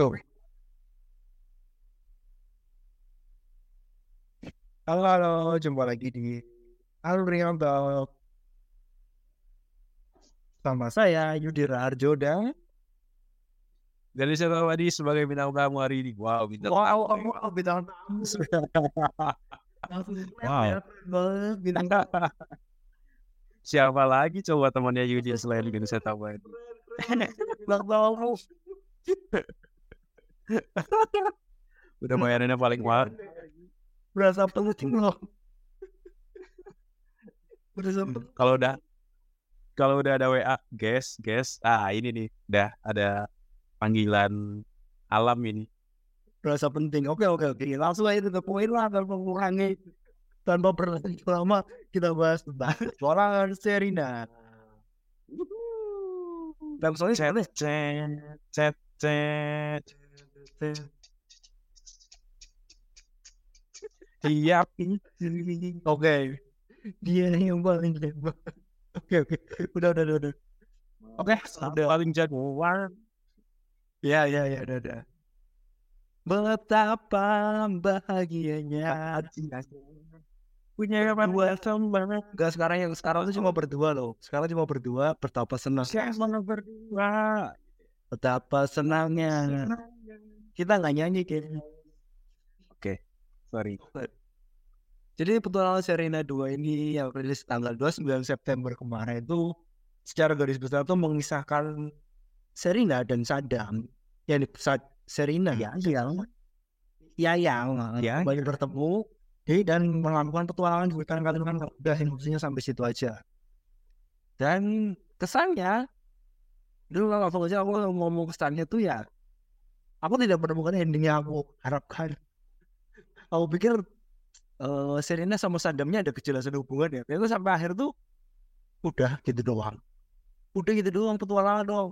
Tuh. Halo, halo, jumpa lagi di Alrian Talk. Sama saya Yudi Raharjo dan Dari saya Wadi sebagai bintang tamu hari ini. Wow, bintang wow, wow, wow, bintang tamu. Wow. bintang tamu. Siapa lagi coba temannya Yudi selain Bintang saya tahu? Bintang tamu. Udah bayarannya paling mahal. Berasa penting loh. Berasa penting. Kalau udah kalau udah ada WA, guys, guys. Ah, ini nih, udah ada panggilan alam ini. Berasa penting. Oke, oke, oke. Langsung aja ke poin lah tanpa mengurangi. Tanpa berlanjut lama kita bahas tentang suara Serina. Langsung aja Cet, cet, cet, cet. Iya, Oke. Dia yang paling hebat. Oke oke. Udah udah udah. udah. Oke, udah paling jagoan. Ya ya ya udah udah. Betapa bahagianya Punya dua teman. Enggak sekarang yang sekarang itu cuma berdua loh. Sekarang cuma berdua betapa senang. Sama berdua. Betapa senangnya. Kita nggak nyanyi kayaknya. Sorry. Jadi petualangan Serena 2 ini yang rilis tanggal 29 September kemarin itu secara garis besar itu mengisahkan Serena dan Saddam yang di Serena ya yang ya yang Ya. banyak bertemu di- dan melakukan petualangan di hutan kalimantan udah maksudnya sampai situ aja dan kesannya dulu langsung aja aku ngomong kesannya tuh ya aku tidak menemukan ending yang aku harapkan aku pikir eh Serena sama Saddamnya ada kejelasan hubungan ya. Ternyata sampai akhir tuh udah gitu doang. Udah gitu doang petualangan doang.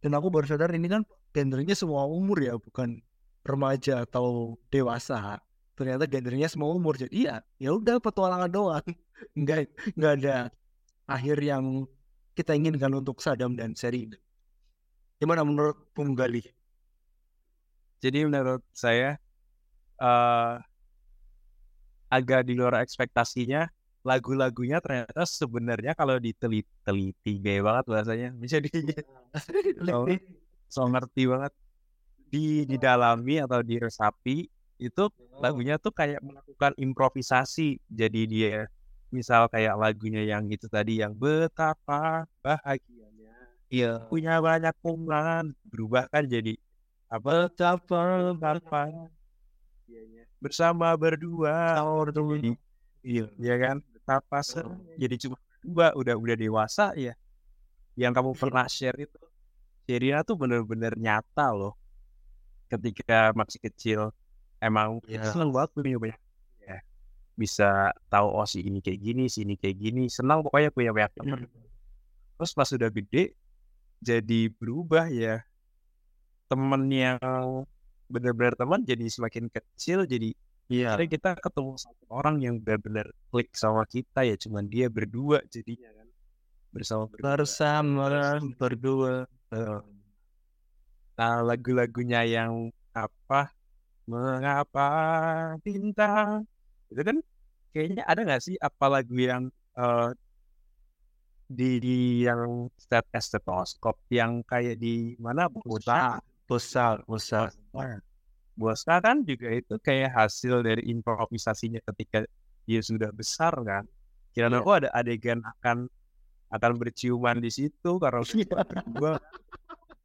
Dan aku baru sadar ini kan gendernya semua umur ya, bukan remaja atau dewasa. Ternyata gendernya semua umur. Jadi ya ya udah petualangan doang. Enggak enggak ada akhir yang kita inginkan untuk Saddam dan Serena. Gimana menurut Bung Gali? Jadi menurut saya eh agak di luar ekspektasinya lagu-lagunya ternyata sebenarnya kalau diteliti-teliti gaya banget bahasanya. Bisa di so, so ngerti banget. Di didalami atau diresapi itu lagunya tuh kayak melakukan improvisasi. Jadi dia misal kayak lagunya yang itu tadi yang betapa bahagianya Iya. punya banyak kumpulan berubah kan jadi apa? Betapa betapa bersama berdua. Jadi iya ya kan? Seru jadi cuma dua udah udah dewasa ya yang kamu pernah share itu Sherina tuh bener-bener nyata loh. Ketika masih kecil emang Iya. seneng banget punya banyak ya bisa tahu oh si ini kayak gini si ini kayak gini. Senang pokoknya punya banyak teman terus pas sudah gede jadi berubah ya temen yang benar-benar teman jadi semakin kecil jadi Iya. akhirnya kita ketemu satu orang yang benar-benar klik sama kita ya cuman dia berdua jadinya kan bersama berdua. Bersama berdua. nah lagu-lagunya yang apa mengapa bintang itu kan kayaknya ada nggak sih apa lagu yang eh, di, di yang stet stetoskop yang kayak di mana Bosa Besar, besar. Bosa kan juga itu kayak hasil dari improvisasinya ketika dia sudah besar kan kira Iya. aku ada adegan akan akan berciuman di situ karena gua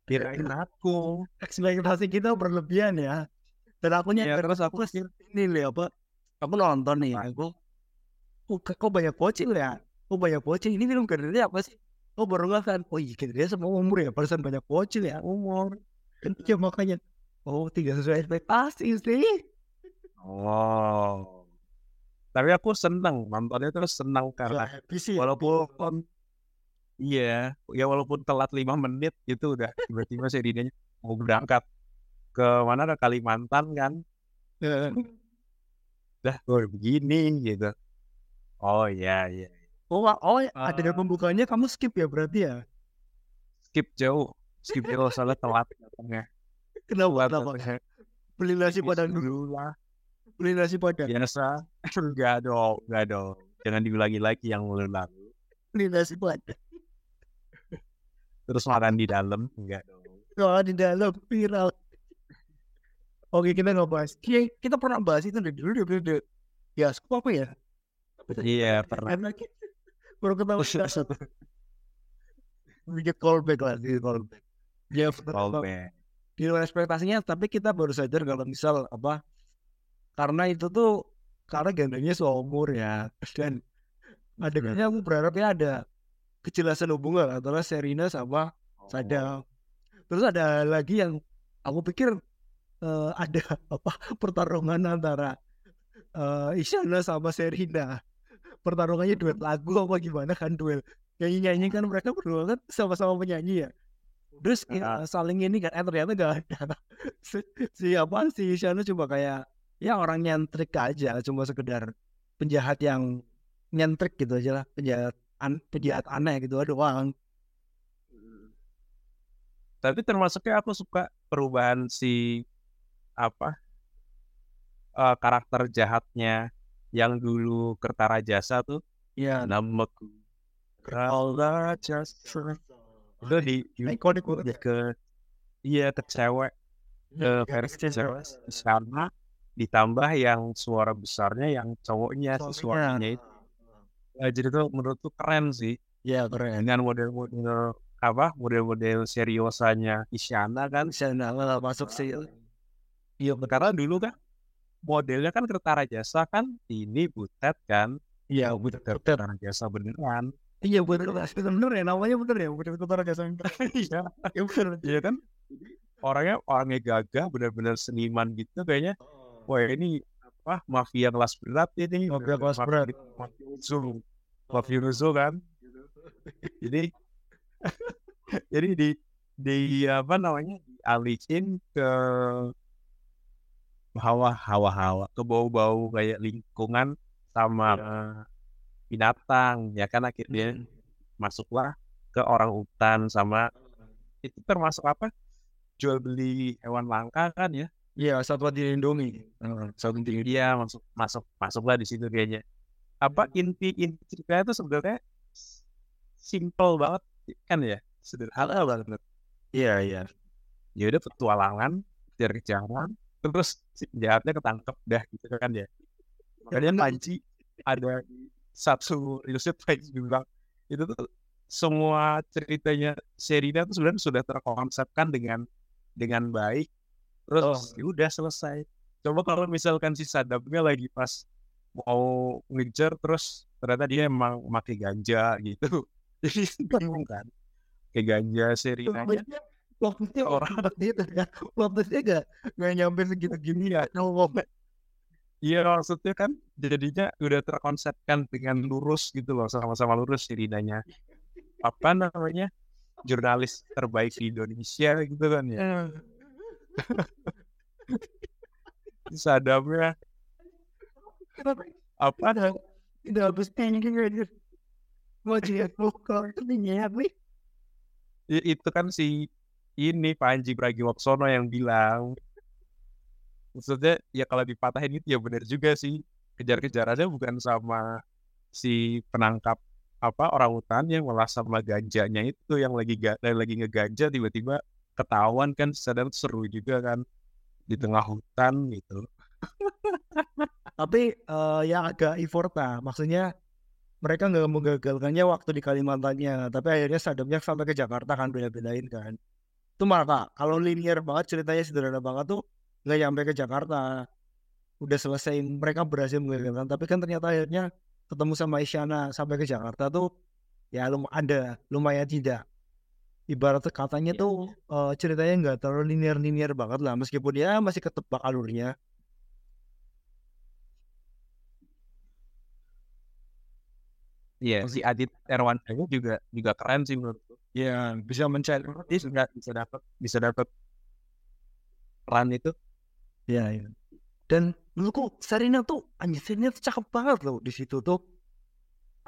kirain aku Ekspektasi kita berlebihan ya. Dan aku ya nyadar terus aku aku ini nih apa? Aku nonton nih, aku oh, kok kok banyak bocil ya? Kok banyak bocil? Ini film gendernya apa sih? Oh baru nggak kan? Oh iya gendernya semua umur ya, persen banyak bocil ya umur. Ya makanya, oh tidak sesuai ekspektasi sih. Oh. Tapi aku seneng nontonnya terus senang karena happy sih. walaupun iya, ya walaupun telat lima menit itu udah tiba-tiba Serinanya mau berangkat ke mana ke Kalimantan kan. Ya. Dah, oh begini gitu. Oh iya iya. Oh, oh ada Ah. pembukanya kamu skip ya berarti ya? Skip jauh, Meskipun soalnya telat datangnya. Kenapa? Kenapa? Beli nasi padang dulu. dulu lah. Beli nasi padang. Biasa. Enggak dong, enggak dong. Jangan diulangi lagi yang lalu. Beli nasi padang. Terus makan di dalam, enggak dong. Kalau di dalam viral. Oke kita nggak bahas. Kita, kita pernah bahas itu dari dulu dari dulu. Ya, skup apa ya? Iya, pernah. Baru ketawa kita. Bikin callback lah, bikin callback. Ya. Callback. di luar ekspektasinya tapi kita baru sadar kalau misal apa karena itu tuh karena gandengnya seumur ya dan adegannya aku berharapnya ada kejelasan hubungan antara Serena sama Sadam terus ada lagi yang aku pikir eh, ada apa pertarungan antara eh, Isyana sama Serena pertarungannya duet lagu apa gimana kan duel nyanyi nyanyi kan mereka berdua kan sama-sama penyanyi ya. Terus Ah. eh, saling ini kan eh ternyata gak ada. Si, si apa si Isyana cuma kayak ya orang nyentrik aja cuma sekedar penjahat yang nyentrik gitu aja lah penjahat an, penjahat aneh gitu doang Tapi termasuknya aku suka perubahan si apa eh, karakter jahatnya yang dulu Kertara Jasa tuh ya namaku Kertara Jasa itu di, di ikonik banget ya. ke iya ke cewek ke versi cewek. sama ditambah yang suara besarnya yang cowoknya si suaranya. itu. Ya, jadi tuh menurutku keren sih. Ya keren. Dengan model-model apa model-model seriosanya Isyana kan. Isyana masuk sih. Iya, karena dulu kan modelnya kan Kertara Jasa kan ini butet kan, iya betul Kertara Jasa beneran. iya bener bener bener ya namanya bener ya bener betul jasa Iya, ya bener iya kan. Orangnya orangnya gagah, bener-bener seniman gitu kayaknya. Wah ini apa mafia kelas berat ini. Mafia kelas berat. Mafia usul kan. Jadi jadi di di apa namanya dialihin ke hawa hawa hawa ke bau-bau kayak lingkungan sama binatang ya kan akhirnya masuklah ke orang hutan sama itu termasuk apa? Jual beli hewan langka kan ya? Iya satwa dilindungi. Satwa dilindungi. Dia masuk masuk masuklah di situ kayaknya. Apa inti inti ceritanya itu sebenarnya simple banget kan ya? Sederhana banget. Iya iya. Ya udah petualangan kejar kejaran terus si penjahatnya ketangkep dah gitu kan ya. Kalian panci ada satu Yusuf Panji bilang itu tuh semua ceritanya serinya tuh sebenarnya sudah terkonsepkan dengan dengan baik. Terus ya udah selesai. Coba kalau misalkan si Sadamnya lagi pas mau ngejar terus ternyata dia emang pakai ganja gitu. Jadi bingung kan. Kayak ganja serinanya waktunya orang seperti itu ya waktunya gak gak nyampe segitu gini ya Iya maksudnya kan jadinya udah terkonsepkan dengan lurus gitu loh sama-sama lurus ceritanya apa namanya? Jurnalis terbaik di Indonesia gitu kan ya. Sadamnya. Apa? Ada udah habis thinking aja mau jadi buka ya gue I- itu kan si ini Panji Pragiwaksono yang bilang. Maksudnya ya kalau dipatahin itu ya benar juga sih. Kejar-kejarannya bukan sama si penangkap apa orang hutan yang malah sama ganjanya itu yang lagi ga, yang lagi ngeganja tiba-tiba ketahuan kan sadar seru juga kan di tengah hutan gitu. Tapi eh, yang agak Ivorta maksudnya mereka nggak menggagalkannya waktu di Kalimantannya tapi akhirnya sadamnya sampai ke Jakarta kan beda-bedain kan itu malah Kak, kalau linear banget ceritanya sederhana banget tuh nggak nyampe ke Jakarta. Udah selesai mereka berhasil menggagalkan tapi kan ternyata akhirnya ketemu sama Isyana sampai ke Jakarta tuh ya lum ada lumayan tidak. Ibarat katanya tuh eh, ceritanya nggak terlalu linear linear banget lah meskipun ya masih ketebak alurnya. Iya si Adit Erwansyah juga juga keren sih menurutku ya bisa mencari dia bisa bisa dapat bisa dapat peran itu Ya, ya. Dan menurutku Serena tuh anjir Serena tuh cakep banget loh di situ tuh.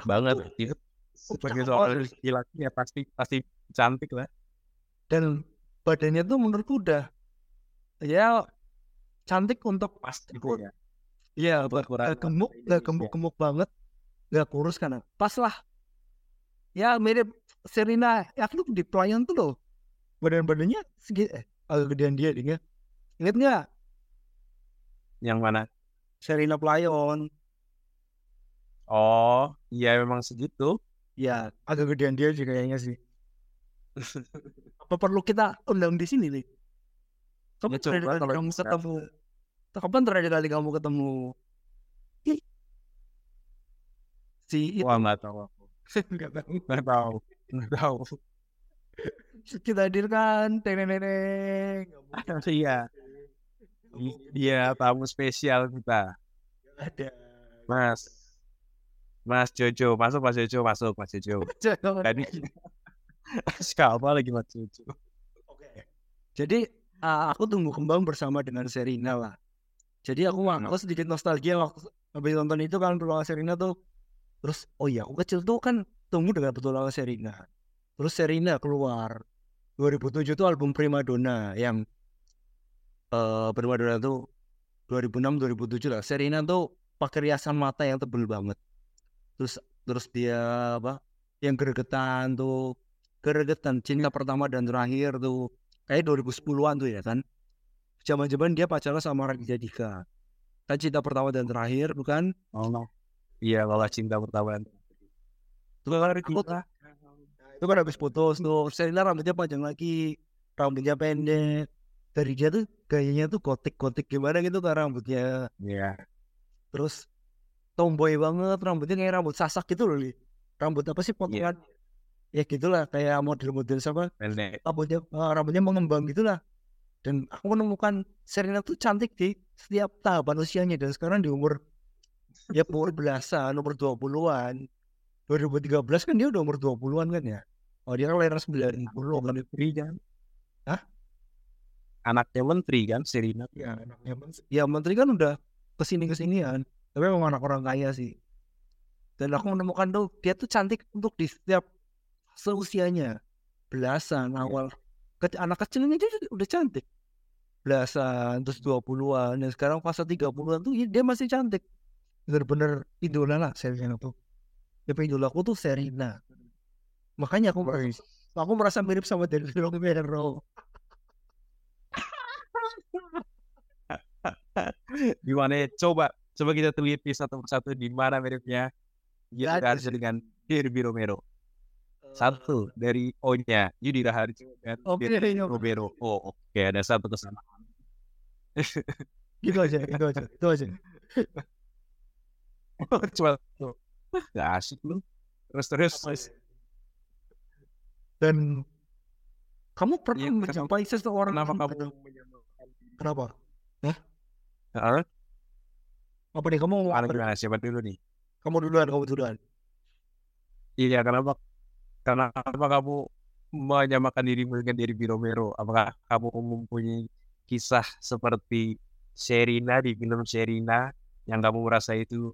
banget dia sebagai cakep seorang banget. laki-laki ya pasti pasti cantik lah dan badannya tuh menurutku udah ya cantik untuk Pas gitu ya. Iya, gak gemuk, gak gemuk-gemuk banget, gak kurus kan? Pas lah. Ya mirip Serena. Ya aku di pelayan tuh loh. Badan-badannya segitu, eh, agak gedean dia ding ya. Ingat nggak? Yang mana? Serena Pelayon. Oh, iya memang segitu. Ya, agak gedean dia sih kayaknya sih. Apa perlu kita undang di sini nih? Kapan Ya, terakhir kali kalau kamu ketemu? Kapan terakhir kali kamu ketemu? Si itu Wah nggak tahu. aku. nggak tahu. Nggak tahu. Nggak tahu. Kita hadirkan teneng Iya. Iya, tamu spesial kita. ada. Mas. Mas Jojo, masuk Mas Jojo, masuk Mas Jojo. Tadi siapa lagi Mas Jojo? Oke. Jadi uh, aku tumbuh kembang bersama dengan Serina lah. Jadi aku aku sedikit nostalgia waktu habis nonton itu kan petualangan Serina tuh. Terus oh iya aku kecil tuh kan tumbuh dengan petualangan Serina. Terus Serina keluar 2007 tuh album Primadonna yang eh Primadonna tuh 2006 2007 lah. Serina tuh pakai riasan mata yang tebel banget. Terus terus dia apa? Yang gregetan tuh gregetan cinta pertama dan terakhir tuh kayak 2010-an tuh ya kan. Zaman-zaman dia pacaran sama Raditya Dika. Kan cinta pertama dan terakhir bukan? Oh no. Iya, kalau cinta pertama. Itu kan aku tuh, itu kan habis putus tuh. Serina rambutnya panjang lagi, rambutnya pendek. Dari dia tuh gayanya tuh gotik-gotik gimana gitu kan rambutnya. Iya. Terus tomboy banget, rambutnya kayak rambut sasak gitu loh, Li. Rambut apa sih potongan? Ya gitulah kayak model-model sama Pendek. rambutnya eh, rambutnya mengembang gitulah dan aku menemukan Serena tuh cantik di setiap tahapan usianya dan sekarang di umur ya umur belasan umur 20-an 2013 kan dia udah umur 20-an kan ya? Oh dia kan lahir 90 kan Menteri kan? Hah? Anaknya menteri kan, Serina. ya anaknya men- ya menteri kan udah ke sini kesinian tapi memang anak orang kaya sih. Dan aku menemukan tuh dia tuh cantik untuk di setiap seusianya. Belasan awal. Ke, anak kecilnya dia udah cantik. Belasan terus 20-an dan sekarang fase 30-an tuh dia masih cantik. Bener-bener idola lah Serena tuh ya idola aku tuh Serena makanya aku aku merasa mirip sama Daryl Romero Gimana ya? Coba, coba kita teliti satu persatu di mana miripnya. Ada kan dengan Derby Romero. Satu dari O-nya, Yudi Raharjo dan Derby iya. Romero. Oh, oke, ada satu kesamaan. gitu aja gitu aja itu aja Cuma, gak asik lu. Terus terus. dan kamu pernah kenapa- menjumpai seseorang Kenapa yang- kamu menyamakan? kenapa Hah? apa nih kamu Mana gimana? Siapa dulu nih? kamu duluan kamu duluan Iya, kenapa? Kenapa kamu menyamakan dirimu dengan Derby Romero? Apakah kamu mempunyai kisah seperti Sherina di film Sherina yang kamu merasa itu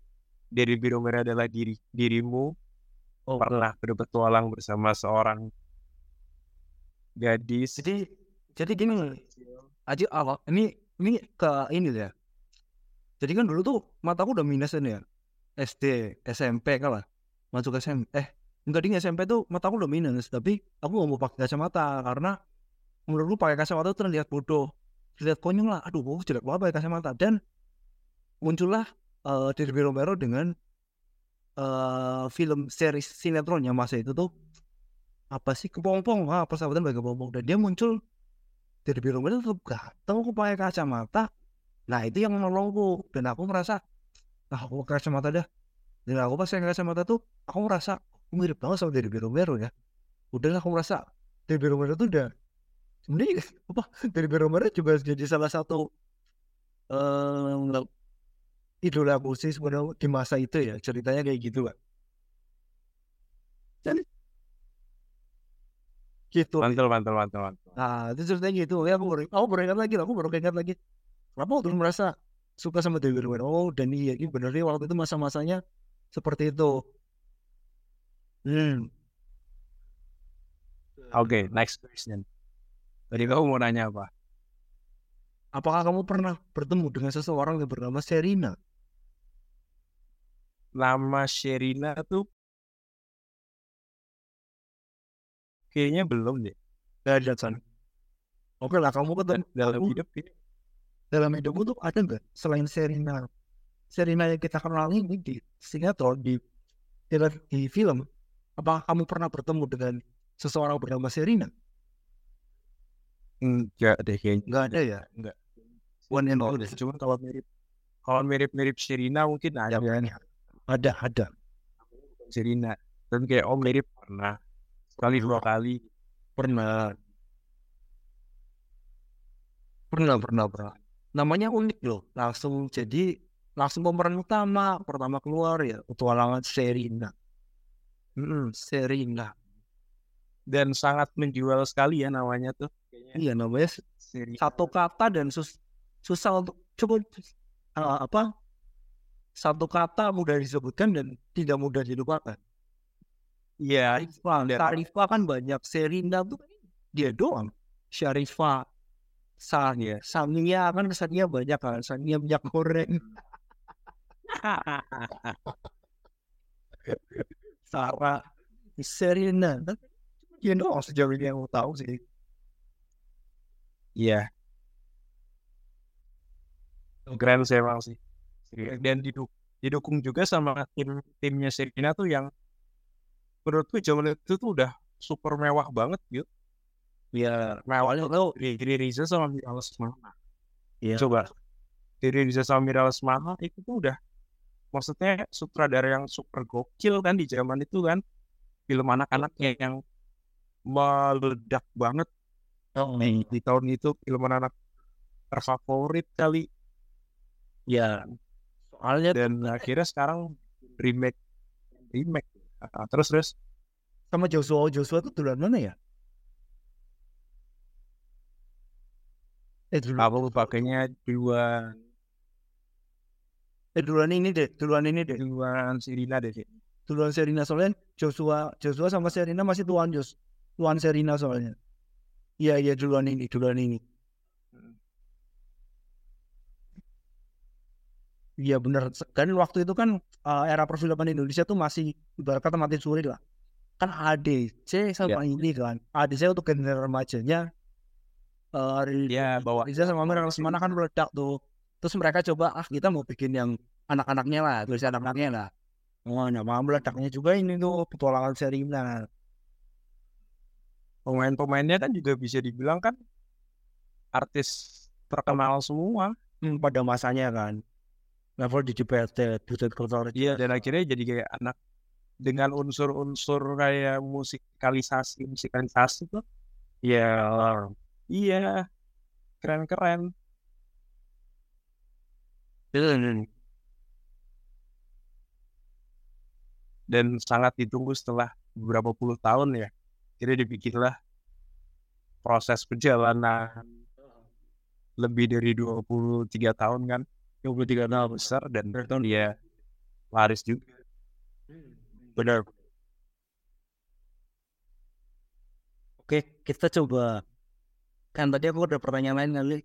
Derby Romero adalah diri dirimu. Oh pernah berpetualang bersama seorang gadis. Jadi jadi gini aja awal ini ini ke ini ya. Jadi kan dulu tuh mataku udah minus ini ya. SD SMP kalah masuk SMP eh enggak di SMP tuh mataku udah minus tapi aku nggak mau pakai kacamata karena menurutku pakai kacamata tuh terlihat bodoh. Terlihat konyol lah. Aduh jelek banget pakai kacamata. Dan muncullah eh Derby Romero dengan eh film series sinetronnya masa itu tuh apa sih kepompong. Ah persahabatan bagi kepompong. Dan dia muncul Derby Romero tetap ganteng aku pakai kacamata. Nah itu yang menolongku dan aku merasa ah aku kacamata dah? Dan aku pas pakai kacamata tuh aku merasa aku mirip banget sama Derby Romero ya. Udahlah aku merasa Derby Romero tuh udah sebenarnya apa Derby Romero juga jadi salah satu eh idola aku sih sebenarnya di masa itu ya ceritanya kayak gitu kan dan gitu mantul mantul mantul mantul Nah, itu ceritanya gitu. Ya, aku baru, aku baru ingat lagi, aku baru ingat lagi. Kenapa itu merasa suka sama Dewi Romero? Oh, dan iya, ini bener nih waktu itu masa-masanya seperti itu. Hmm. oke next question Tadi kamu mau nanya apa? Apakah kamu pernah bertemu dengan seseorang yang bernama Serina? Nama Sherina tuh kayaknya belum deh. Gak ada kan? Oke lah, kamu ketemu Dalam hidup ini. dalam hidupmu tuh ada nggak selain Serina? Serina yang kita kenal ini di sinetron di di, di film. Apakah kamu pernah bertemu dengan seseorang bernama Serina? Enggak deh kayaknya. Nggak ada ya. Enggak. One and only. cuma kalau mirip kalau mirip-mirip Sherina mungkin ada Ada, ada. Sherina. Dan kayak oh mirip pernah sekali dua kali. Pernah. Pernah, pernah, pernah. Namanya unik loh. Langsung jadi langsung pemeran utama pertama keluar ya petualangan Serina. Mm-mm. Serina. Dan sangat menjual sekali ya namanya tuh. Iya namanya Sherina. satu kata dan sus- susah untuk cukup uh, apa satu kata mudah disebutkan dan tidak mudah dilupakan. Iya. Syarifah, Dan- Syarifah kan banyak Serina tuh dia doang. Syarifah, Sania, Sania kan Sania banyak kan, Sania minyak goreng, Sarah, Serina, kan dia doang sejauh ini yang aku tahu sih. Iya. Keren sih emang sih. Dan diduk- didukung juga sama tim timnya Sherina tuh yang menurutku zaman itu tuh udah super mewah banget gitu. Ya, Mewahnya tuh Riri Riza sama Mira Lesmana. ya. Coba Riri Riza sama Mira Lesmana itu tuh udah maksudnya sutradara yang super gokil kan di zaman itu kan film anak-anaknya yang meledak banget Oh, di tahun itu film anak terfavorit kali ya. Soalnya dan akhirnya sekarang remake remake Ah, terus terus sama Joshua Joshua itu duluan mana ya? Eh dulu, aku pakainya duluan eh duluan ini deh, duluan ini deh, duluan Sirina deh duluan Serina soalnya Joshua Joshua sama Serina masih tuan Jos, tuan Serina soalnya. Iya iya duluan ini, duluan ini. Iya benar. Dan waktu itu kan uh, era perfilman Indonesia tuh masih ibarat kata mati suri lah. Kan ADC sama ini kan. ADC untuk genre remajanya. Uh, dia bawa Riza sama Amir Lesmana kan meledak tuh. Terus mereka coba ah kita mau bikin yang anak-anaknya lah, tulisan anak-anaknya lah. Oh, nama meledaknya juga ini tuh petualangan Serina. pemain-pemainnya kan juga bisa dibilang kan artis terkenal semua Hmm, pada masanya kan. Level di DPRT, Dutet Kultur. Iya dan akhirnya jadi kayak anak dengan unsur-unsur kayak musikalisasi musikalisasi tuh ya iya keren-keren. Dan sangat ditunggu setelah beberapa puluh tahun ya jadi dibikinlah proses perjalanan lebih dari 23 tahun kan 23 tahun. besar dan dia laris juga Benar. Oke, kita coba. Kan tadi aku ada pertanyaan lain kali.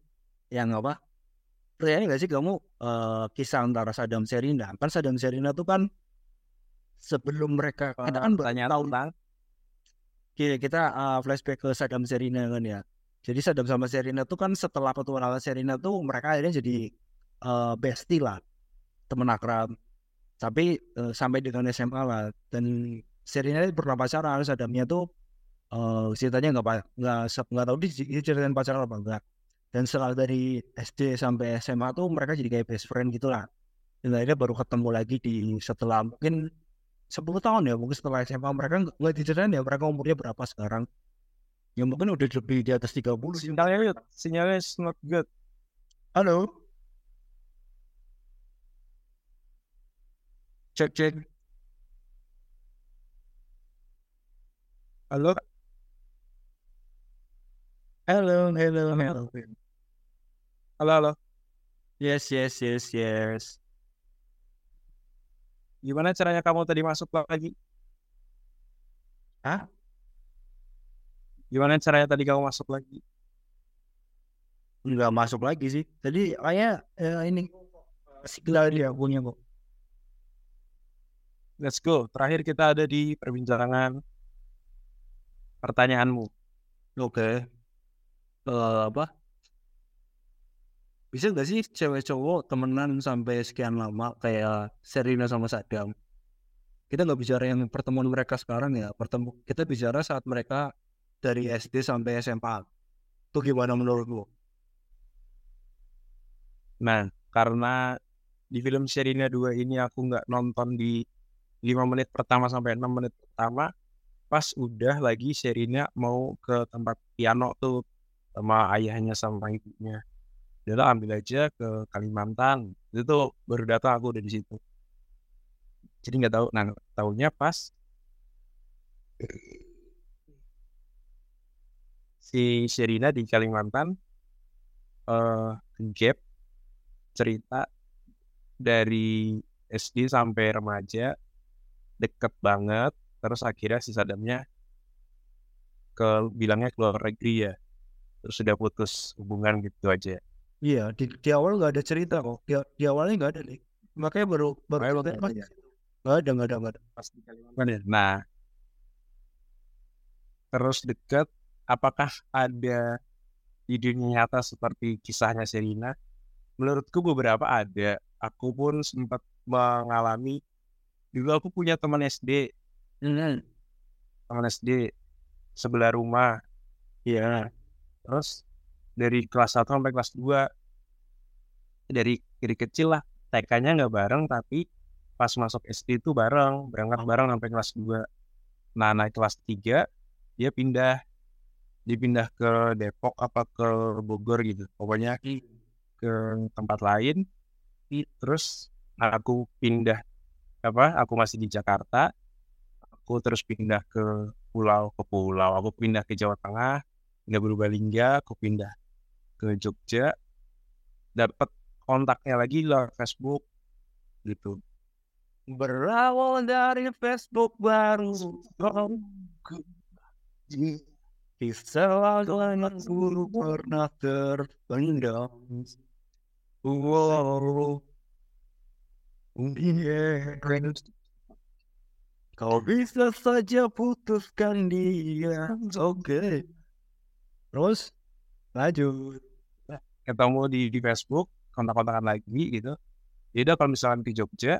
Yang apa? Percaya nggak sih kamu eh, kisah antara Saddam Serina? Kan Saddam Serina tuh kan sebelum mereka kita kan tanya tahu tentang Oke, kita uh, flashback ke Saddam Serina kan ya. Jadi Saddam sama Serina tuh kan setelah petualangan Serina tuh mereka akhirnya jadi uh, bestie lah, temen akrab. Tapi uh, sampai dengan SMA lah. Dan Serina ini pernah pacaran, Saddamnya tuh uh, ceritanya nggak nggak nggak tahu dia dia ceritain pacaran apa enggak. Dan setelah dari SD sampai SMA tuh mereka jadi kayak best friend gitu lah. Dan akhirnya baru ketemu lagi di setelah mungkin 10 tahun ya mungkin setelah SMA mereka nggak- diceritain ya mereka umurnya berapa sekarang ya mungkin udah lebih di atas 30 sih sinyalnya sinyalnya not good halo cek cek halo? Halo halo halo. Halo halo. Yes yes yes yes. Gimana caranya kamu tadi masuk lagi? Hah? gimana caranya tadi kamu masuk lagi? Nggak masuk lagi sih. Jadi kayak ya, ini sigla dia punya kok. Let's go. Terakhir kita ada di perbincangan pertanyaanmu. Oke. Eh, apa? Bisa nggak sih cewek cowok temenan sampai sekian lama kayak Serena sama Sadam? Kita nggak bicara yang pertemuan mereka sekarang ya. Pertemu kita bicara saat mereka dari SD sampai SMA. Itu gimana menurutmu? Nah, karena di film Sherina 2 ini aku nggak nonton di 5 menit pertama sampai 6 menit pertama, pas udah lagi Sherina mau ke tempat piano tuh sama ayahnya sama ibunya. Lah, ambil aja ke Kalimantan. Itu tuh baru datang aku udah di situ. Jadi nggak tahu. Nah, tahunya pas si Sherina di Kalimantan eh gap cerita dari SD sampai remaja deket banget terus akhirnya si Sadamnya ke bilangnya keluar negeri ya terus sudah putus hubungan gitu aja Iya, di, di awal nggak ada cerita kok. Di, di awalnya nggak ada nih. Makanya baru baru lo cerita ada. nggak ada nggak ada nggak ada. pas di Kalimantan ya nah terus deket apakah ada di dunia nyata seperti kisahnya Serina menurutku beberapa ada aku pun sempat mengalami dulu aku punya teman SD Hmm, teman SD sebelah rumah. Iya. terus dari kelas 1 sampai kelas 2 dari dari kecil lah. TK-nya nggak bareng tapi pas masuk SD itu bareng. Berangkat bareng sampai kelas 2 nah naik kelas 3 dia pindah. Dipindah ke Depok apa ke Bogor gitu. Pokoknya ke tempat lain. Terus aku pindah apa aku masih di Jakarta aku terus pindah ke pulau ke pulau. Aku pindah ke Jawa Tengah pindah Purbalingga aku pindah ke Jogja. Dapat kontaknya lagi lewat Facebook gitu. Berawal dari Facebook baru Kisah anak guru pernah terpendam. Wow Yeah. Kau bisa saja putuskan dia. Oke. Terus Lanjut. Ketemu di di Facebook kontak-kontakan lagi gitu. Ya udah kalau misalkan ke Jogja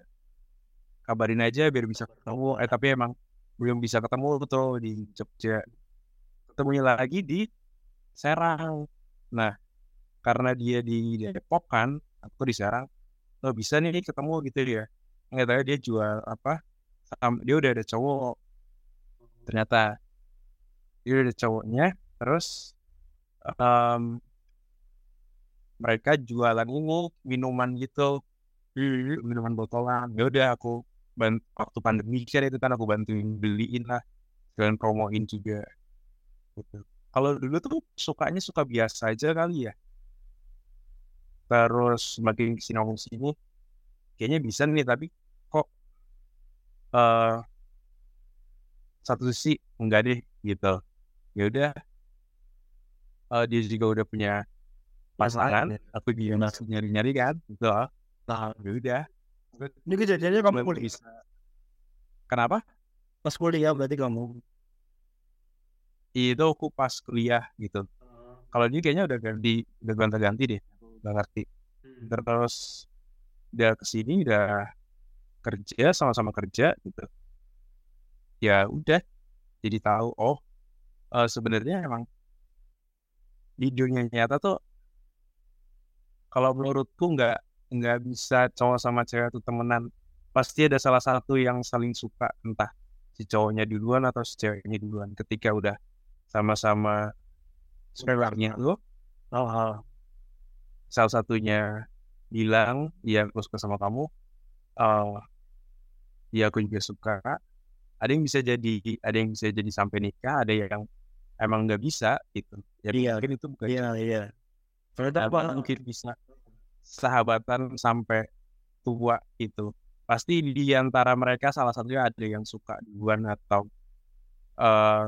kabarin aja biar bisa ketemu. Eh tapi emang belum bisa ketemu tuh di Jogja. Ketemunya lagi di Serang. Nah karena dia di Depok kan aku di Serang oh bisa nih ketemu gitu dia nggak tahu dia jual apa sam- dia udah ada cowok. Ternyata dia udah ada cowoknya terus em, mereka jualan ini minuman gitu. Minuman botolan. Ya udah aku ban- waktu pandemi kan itu kan aku bantuin beliin lah. Dan promoin juga gitu. kalau dulu tuh sukanya suka biasa aja kali ya terus makin ke sini ngomong sini kayaknya bisa nih tapi kok eh satu sisi enggak deh gitu. Ya udah eh, dia juga udah punya pasangan aku dia masih nyari nyari kan gitu. Nah ya udah. Ini kejadiannya kamu kuliah? bisa. Kenapa? Pas kuliah berarti kamu? Itu aku pas kuliah gitu. Kalau dia kayaknya udah ganti udah ganti ganti deh udah ngerti. Terus udah ke sini udah kerja sama-sama kerja gitu. Ya udah jadi tahu oh eh, sebenarnya emang di dunia nyata tuh kalau menurutku nggak nggak bisa cowok sama cewek tuh temenan. Pasti ada salah satu yang saling suka entah si cowoknya duluan atau si ceweknya duluan. Ketika udah sama-sama sukarnya tuh Oh, salah satunya bilang iya aku suka sama kamu. Eh iya aku juga suka. Ada yang bisa jadi ada yang bisa jadi sampai nikah ada yang emang nggak bisa gitu. Ya Iya. mungkin itu bukan Iya iya. Ternyata apa mungkin bisa sahabatan sampai tua itu pasti di antara mereka salah satunya ada yang suka duluan atau eh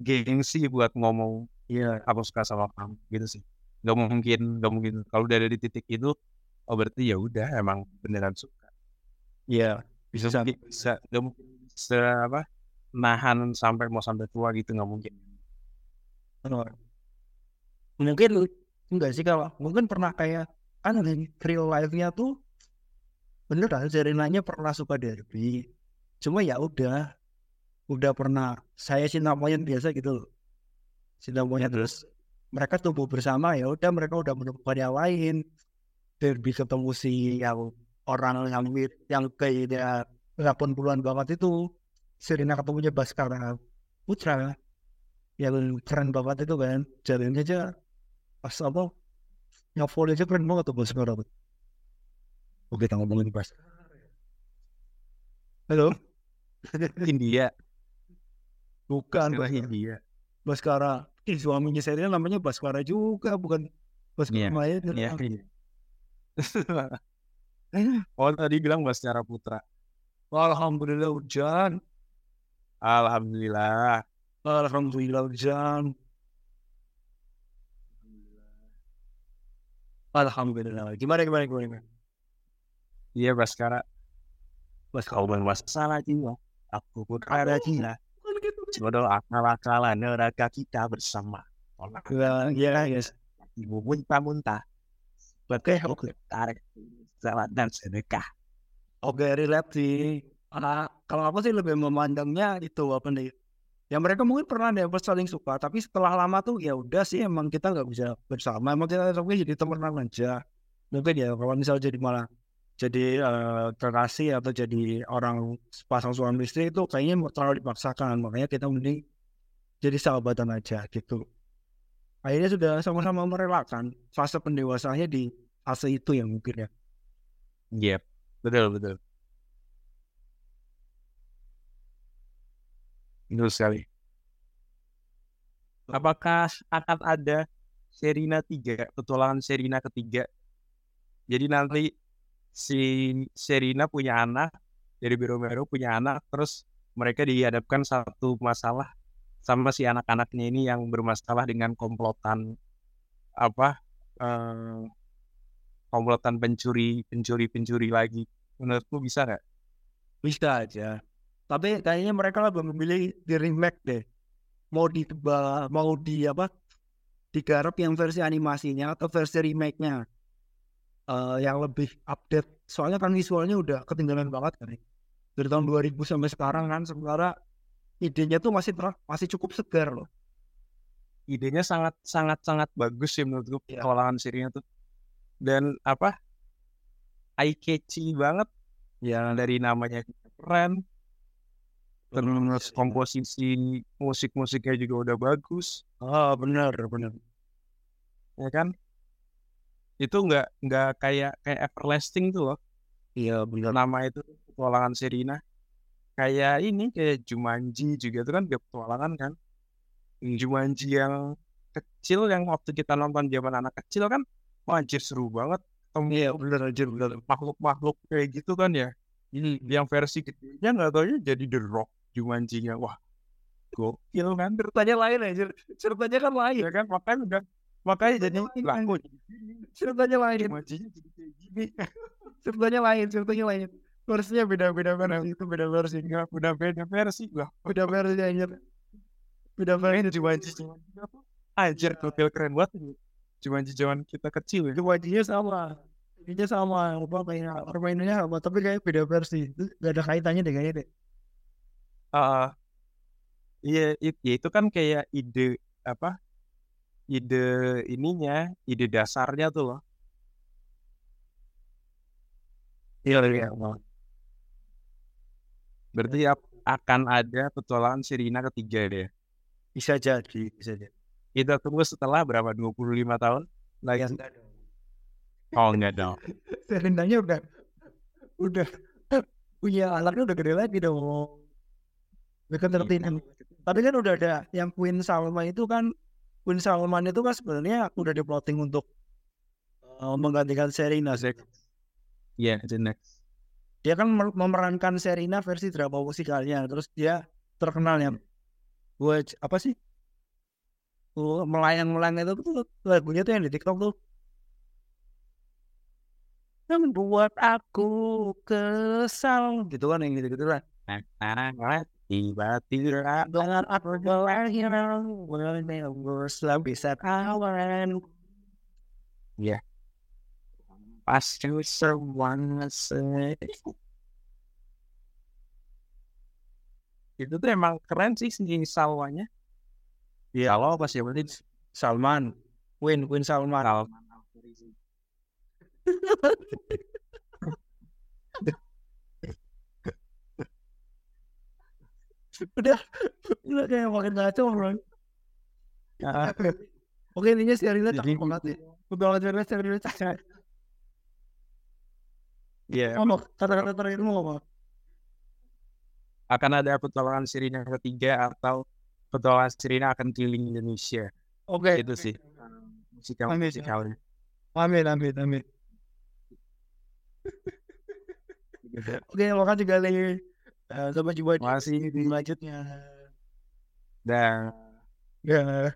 gengsi buat ngomong Iya. Aku suka sama kamu gitu sih nggak mungkin nggak mungkin kalau udah ada di titik itu oh berarti ya udah emang beneran suka Iya, bisa mungkin bisa nggak mungkin bisa apa nahan sampai mau sampai tua gitu nggak mungkin. Mungkin enggak sih kalau mungkin pernah kayak kan real life-nya tuh beneran Serinanya pernah suka derby. Cuma ya udah udah pernah saya cinta monyet biasa gitu loh. Cinta monyet terus mereka tumbuh bersama ya udah mereka udah menemukan yang lain. Derby ketemu si yang orang yang mir- yang kayak 80-an banget itu Serena ketemunya Baskara Putra yang keren banget itu kan. Jalannya aja pas apa yang volley aja keren banget tuh Baskara. Oke kita ngomongin Baskara halo? India. Bukan Baskara India. Baskara Ih, suaminya Serena namanya Baskara juga bukan Baskara Iya, Maya Iya. oh tadi bilang bahas secara putra. Alhamdulillah hujan. Alhamdulillah. Alhamdulillah hujan. Alhamdulillah. Gimana gimana gimana, gimana? iya Baskara Baskara kau bermasalah jiwa aku pun ada jiwa jodoh akal-akalan neraka kita bersama tolak ya ya ibu muntah-muntah oke oke tarik salat dan sedekah Oke, relate sih. Kalau aku sih lebih memandangnya itu apa nih? Ya mereka mungkin pernah ada saling suka, tapi setelah lama tuh ya udah sih emang kita nggak bisa bersama. Emang kita tapi jadi temenan aja. Mungkin ya kalau misal jadi malah jadi kekasih atau jadi orang pasang suami istri itu kayaknya terlalu dipaksakan. Makanya kita mending jadi sahabatan aja gitu. Akhirnya sudah sama-sama merelakan fase pendewasannya di fase itu yang mungkin ya. Yep, betul betul. Betul sekali. Apakah akan ada Serina 3, petualangan Serina ketiga? Jadi nanti si Serina punya anak, dari Biromero punya anak, terus mereka dihadapkan satu masalah sama si anak-anaknya ini yang bermasalah dengan komplotan apa eh, komplotan pencuri pencuri pencuri lagi menurutmu bisa nggak Bisa aja. Tapi kayaknya mereka lebih memilih di remake deh. Mau di mau di apa? Digarap yang versi animasinya atau versi remake-nya. Eh, yang lebih update. Soalnya kan visualnya udah ketinggalan banget kan. ya. Dari tahun 2000 sampai sekarang kan sementara idenya tuh masih ter- masih cukup segar loh. idenya sangat sangat sangat bagus sih menurutku Iya. petualangan serinya tuh dan apa eye catchy banget ya dari namanya keren terus komposisi musik-musiknya juga udah bagus Ah benar benar. ya kan itu nggak nggak kayak kayak everlasting tuh loh Iya benar. nama itu petualangan Serina kayak ini kayak Jumanji juga itu kan dia petualangan kan Jumanji yang kecil yang waktu kita nonton zaman anak kecil kan wah anjir seru banget Iya benar aja benar. makhluk-makhluk kayak gitu kan ya ini yang versi gedenya nggak taunya jadi The Rock Jumanji-nya wah gokil kan Ceritanya lain aja. Ceritanya kan lain. ya kan makanya udah makanya jadi kok Ceritanya lain. Ceritanya lain. Ceritanya lain. Versinya beda-beda versi itu beda versi. Enggak, udah beda versi lah Beda versi aja. Beda versi. Jumanji apa? Anjir, gokil keren banget ini. Jumanji zaman kita kecil ya. Jumanjinya sama. Ini sama. Apa kayak permainannya sama. Tapi kayak beda versi. Itu Gak ada kaitannya deh kayaknya deh. Ah, iya, it- ya itu kan kayak ide apa? Ide ininya, ide dasarnya tuh loh. Iya iya. Berarti ap- akan ada petualangan Sirina ketiga deh. Bisa jadi. Bisa jadi. Kita tunggu setelah berapa? 25 tahun lagi. Ya, enggak dong. Oh enggak dong. Serendanya udah. Udah. Punya anaknya udah gede lagi dong. Mereka tertin. Tapi kan udah ada yang Queen Salma itu kan Queen Salman itu kan sebenarnya udah di plotting untuk uh, menggantikan Serena. sih. Iya, itu next. Dia kan mer- memerankan Serena versi drama musikalnya. Terus dia terkenal ya. Buat apa sih? melayang-melayang itu tuh lagunya tuh yang di TikTok tuh yang buat aku kesal gitu kan yang gitu-gitu lah tiba-tiba dengan aku berlahir selalu bisa kawan pasti semua itu tuh emang keren sih si Salwanya Iya. Salwa apa sih berarti Salman. Win Win Salman. Salman udah. Udah kayak makin ngaco bro. Ah, oke. Intinya si Arina cakep banget ya betul Arina si Arina cakep. Iya, ngomong kata-kata terakhir mau ngomong akan ada petualangan Sirina ketiga atau petualangan Sirina akan keliling Indonesia. oke. Itu sih. Musikal Amin. musikalnya. amin amin amin. Oke makasih kali Eh, sampai jumpa di selanjutnya. Dan ya